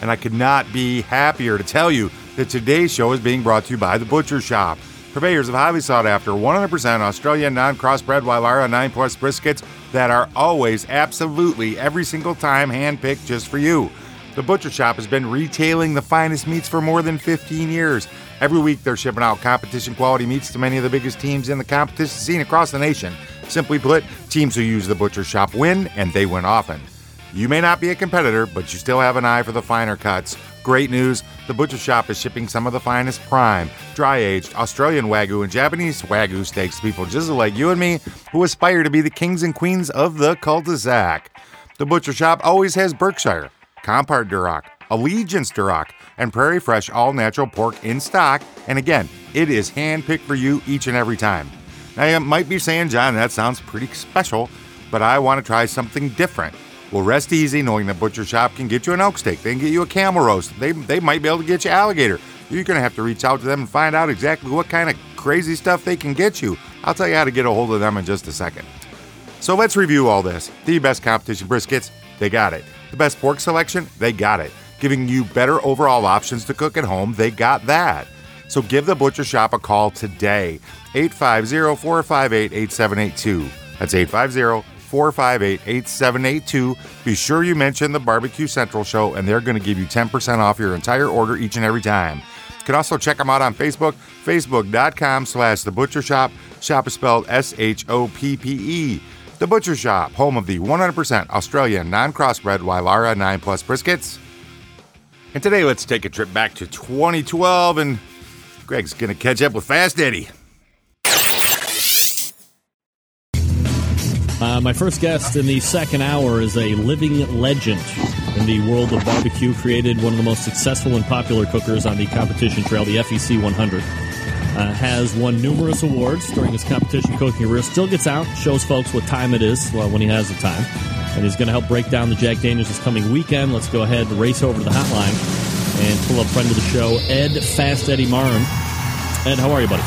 And I could not be happier to tell you that today's show is being brought to you by The Butcher Shoppe, purveyors of highly sought after 100% Australian non crossbred Wylarah 9 Plus briskets that are always, absolutely, every single time handpicked just for you. The Butcher Shoppe has been retailing the finest meats for more than 15 years. Every week they're shipping out competition quality meats to many of the biggest teams in the competition scene across the nation. Simply put, teams who use the Butcher Shoppe win, and they win often. You may not be a competitor, but you still have an eye for the finer cuts. Great news the Butcher Shoppe is shipping some of the finest prime, dry aged Australian Wagyu and Japanese Wagyu steaks to people just like you and me who aspire to be the kings and queens of the cul de sac. The Butcher Shoppe always has Berkshire, Compart Duroc, Allegiance Duroc, and Prairie Fresh all natural pork in stock. And again, it is hand picked for you each and every time. Now, you might be saying, John, that sounds pretty special, but I want to try something different. Well, rest easy knowing the butcher shop can get you an elk steak. They can get you a camel roast. They, they might be able to get you alligator. You're going to have to reach out to them and find out exactly what kind of crazy stuff they can get you. I'll tell you how to get a hold of them in just a second. So let's review all this. The best competition briskets, they got it. The best pork selection, they got it. Giving you better overall options to cook at home, they got that. So give the butcher shop a call today. 850 458 8782. That's 850 458 8782. Be sure you mention the Barbecue Central Show, and they're going to give you 10% off your entire order each and every time. You can also check them out on Facebook, facebook.com slash The Butcher Shoppe. Shop is spelled S H O P P E. The Butcher Shoppe, home of the 100% Australian non crossbred Wylarah 9 Plus briskets. And today, let's take a trip back to 2012, and Greg's going to catch up with Fast Eddy. Uh, my first guest in the second hour is a living legend in the world of barbecue, created one of the most successful and popular cookers on the competition trail, the FEC 100. Uh, has won numerous awards during his competition cooking career. Still gets out, shows folks what time it is well, when he has the time. And he's going to help break down the Jack Daniels this coming weekend. Let's go ahead and race over to the hotline and pull up friend of the show, Ed Fast Eddy Maurin. Ed, how are you, buddy?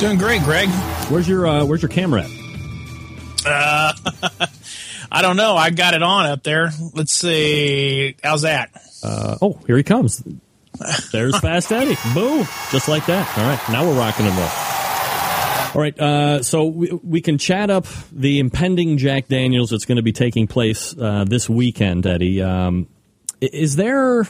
Doing great, Greg. Where's your uh, Where's your camera at? Uh, I don't know. I got it on up there. Let's see. How's that? Uh, oh, here he comes. There's Fast Eddy. Boom. Just like that. All right. Now we're rocking and roll. All right. Uh, so we, we can chat up the impending Jack Daniels that's going to be taking place uh, this weekend, Eddie. Um, is there.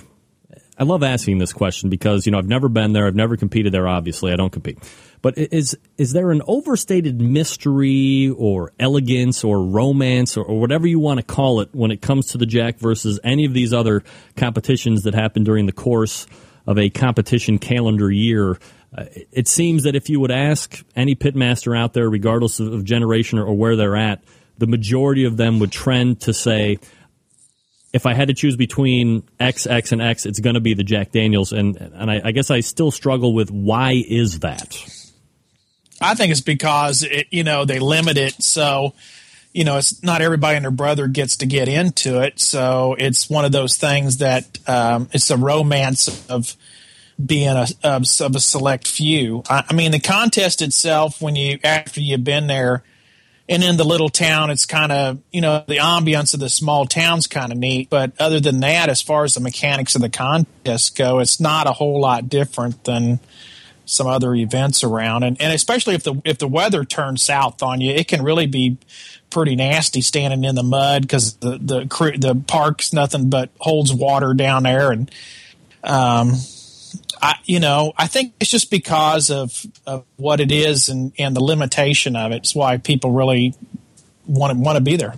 I love asking this question because, you know, I've never been there. I've never competed there, obviously. I don't compete. But is is there an overstated mystery or elegance or romance or, or, whatever you want to call it when it comes to the Jack versus any of these other competitions that happen during the course of a competition calendar year? Uh, it seems that if you would ask any pitmaster out there, regardless of, of generation or, or where they're at, the majority of them would trend to say, if I had to choose between X, X, and X, it's going to be the Jack Daniels, and and I, I guess I still struggle with why is that. I think it's because it, you know they limit it so you know it's not everybody and their brother gets to get into it. So it's one of those things that um, it's a romance of being a of, of a select few. I, I mean the contest itself when you after you've been there and in the little town it's kind of you know the ambiance of the small town's kind of neat but other than that as far as the mechanics of the contest go it's not a whole lot different than some other events around, and, and especially if the if the weather turns south on you, it can really be pretty nasty standing in the mud because the the the park's nothing but holds water down there, and um, I you know I think it's just because of of what it is and and the limitation of it. It's why people really want to want to be there.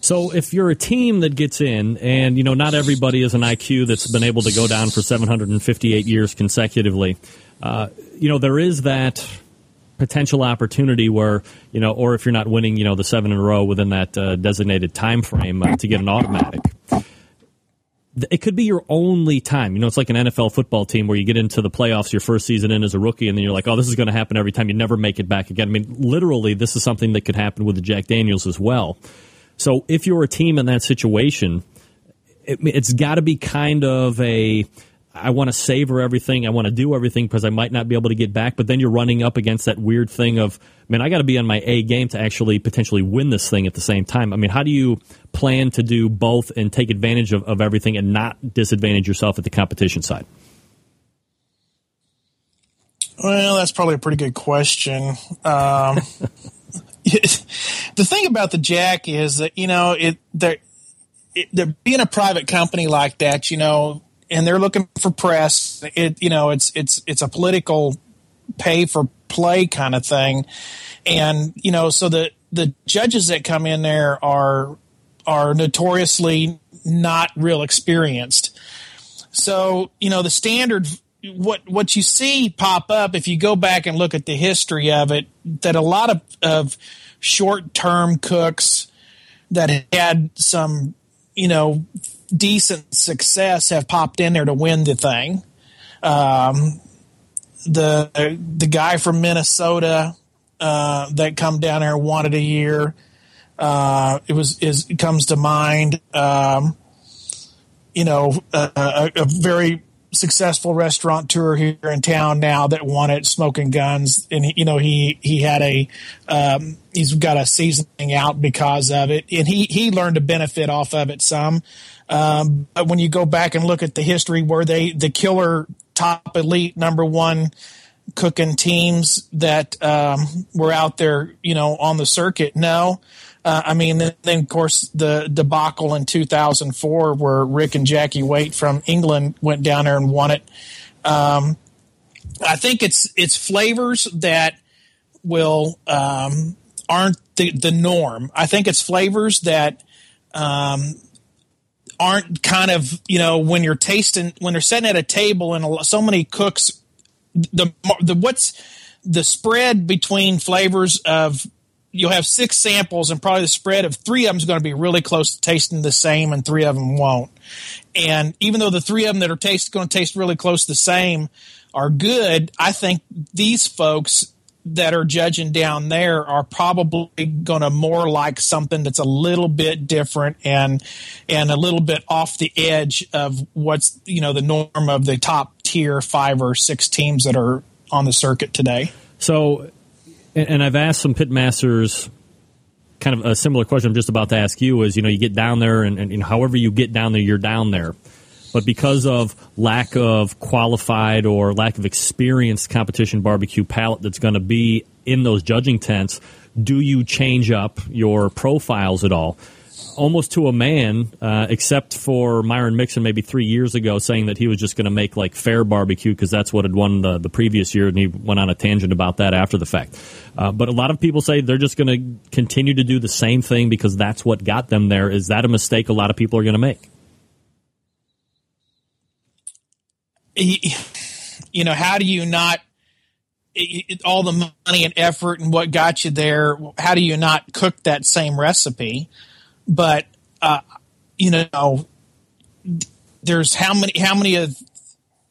So if you're a team that gets in, and you know not everybody is an IQ that's been able to go down for 758 years consecutively, uh, you know, there is that potential opportunity where you know, or if you're not winning, you know, the seven in a row within that uh, designated time frame uh, to get an automatic. It could be your only time. You know, it's like an NFL football team where you get into the playoffs your first season in as a rookie, and then you're like, oh, this is going to happen every time. You never make it back again. I mean, literally, this is something that could happen with the Jack Daniels as well. So if you're a team in that situation, it, it's got to be kind of a I want to savor everything. I want to do everything because I might not be able to get back. But then you're running up against that weird thing of, man, I got to be on my A game to actually potentially win this thing at the same time. I mean, how do you plan to do both and take advantage of, of everything and not disadvantage yourself at the competition side? Well, that's probably a pretty good question. Um, the thing about the Jack is that you know it they're, it, they're being a private company like that. You know, and they're looking for press. It you know it's it's it's a political pay for play kind of thing, and you know so the the judges that come in there are are notoriously not real experienced. So you know the standard what what you see pop up if you go back and look at the history of it that a lot of, of short term cooks that had some you know decent success have popped in there to win the thing. Um, the the guy from Minnesota uh, that come down there wanted a year. Uh, it was is comes to mind. Um, you know, a, a, a, very successful restaurateur here in town now that it, Smoking Guns, and he, you know he he had a um, he's got a seasoning out because of it, and he he learned to benefit off of it some. Um, but when you go back and look at the history where they, the killer top elite number one cooking teams that um, were out there, you know, on the circuit, no. Uh, I mean, then, then, of course the debacle in 2004 where Rick and Jackie Waite from England went down there and won it. Um, I think it's it's flavors that will um, aren't the, the norm. I think it's flavors that um, aren't kind of you know when you're tasting when they're sitting at a table and so many cooks the the what's the spread between flavors of you'll have six samples and probably the spread of three of them is going to be really close to tasting the same and three of them won't and even though the three of them that are taste going to taste really close to the same are good i think these folks that are judging down there are probably going to more like something that's a little bit different and and a little bit off the edge of what's you know the norm of the top tier five or six teams that are on the circuit today. So, and I've asked some pitmasters kind of a similar question. I'm just about to ask you is you know you get down there and, and know, however you get down there, you're down there but because of lack of qualified or lack of experienced competition barbecue palate that's going to be in those judging tents, do you change up your profiles at all? Almost to a man, uh, except for Myron Mixon maybe three years ago saying that he was just going to make like fair barbecue because that's what had won the, the previous year, and he went on a tangent about that after the fact. Uh, but a lot of people say they're just going to continue to do the same thing because that's what got them there. Is that a mistake a lot of people are going to make? you know, how do you not all the money and effort and what got you there? How do you not cook that same recipe? But uh, you know, there's how many how many of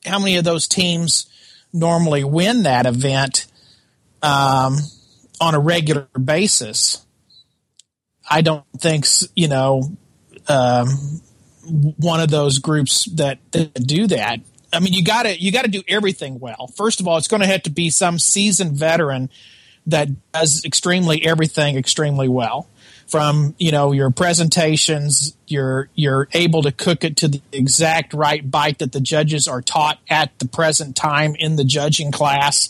how many of those teams normally win that event um, on a regular basis? I don't think you know um, one of those groups that, that do that I mean, you got to you got to do everything well. First of all, it's going to have to be some seasoned veteran that does extremely everything extremely well. From you know your presentations, you're you're able to cook it to the exact right bite that the judges are taught at the present time in the judging class.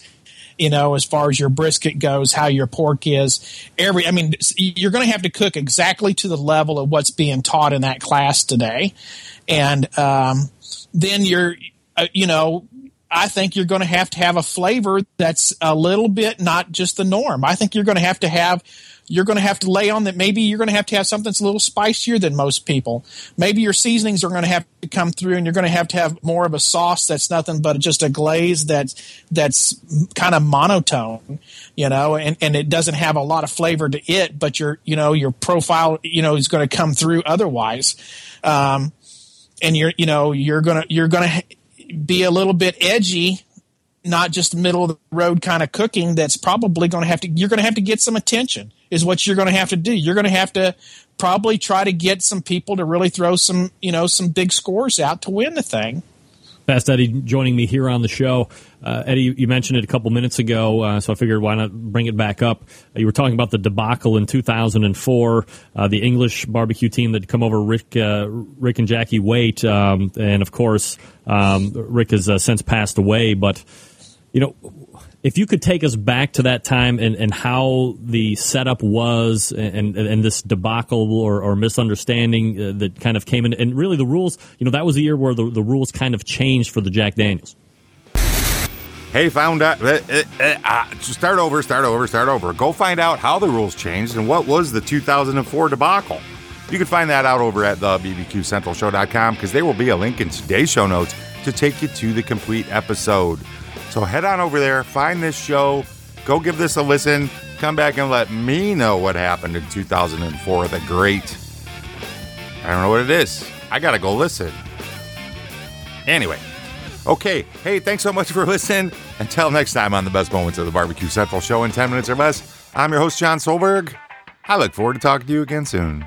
You know, as far as your brisket goes, how your pork is, every I mean, you're going to have to cook exactly to the level of what's being taught in that class today, and um, then you're uh, you know, I think you're going to have to have a flavor that's a little bit not just the norm. I think you're going to have to have you're going to have to lay on that maybe you're going to have to have something that's a little spicier than most people. Maybe your seasonings are going to have to come through and you're going to have to have more of a sauce that's nothing but just a glaze that's that's kind of monotone, you know, and, and it doesn't have a lot of flavor to it, but your you know, your profile, you know, is going to come through otherwise. Um, and you're you know you're gonna you're gonna be a little bit edgy not just middle of the road kind of cooking that's probably going to have to you're going to have to get some attention is what you're going to have to do you're going to have to probably try to get some people to really throw some you know some big scores out to win the thing Fast Eddy joining me here on the show. Uh, Eddie, you mentioned it a couple minutes ago, uh, so I figured why not bring it back up. Uh, you were talking about the debacle in 2004, uh, the English barbecue team that come over Rick, uh, Rick and Jackie Waite, um, and of course, um, Rick has uh, since passed away. But you know, if you could take us back to that time and, and how the setup was and, and, and this debacle or, or misunderstanding uh, that kind of came in, and really the rules, you know, that was the year where the, the rules kind of changed for the Jack Daniels. Hey, found out. Uh, uh, start over, start over, start over. Go find out how the rules changed and what was the 2004 debacle. You can find that out over at the bbqcentralshow.com because there will be a link in today's show notes to take you to the complete episode. So head on over there, find this show, go give this a listen, come back and let me know what happened in 2004. The great. I don't know what it is. I got to go listen. Anyway, okay. Hey, thanks so much for listening. Until next time on the best moments of the Barbecue Central show in 10 minutes or less, I'm your host, John Solberg. I look forward to talking to you again soon.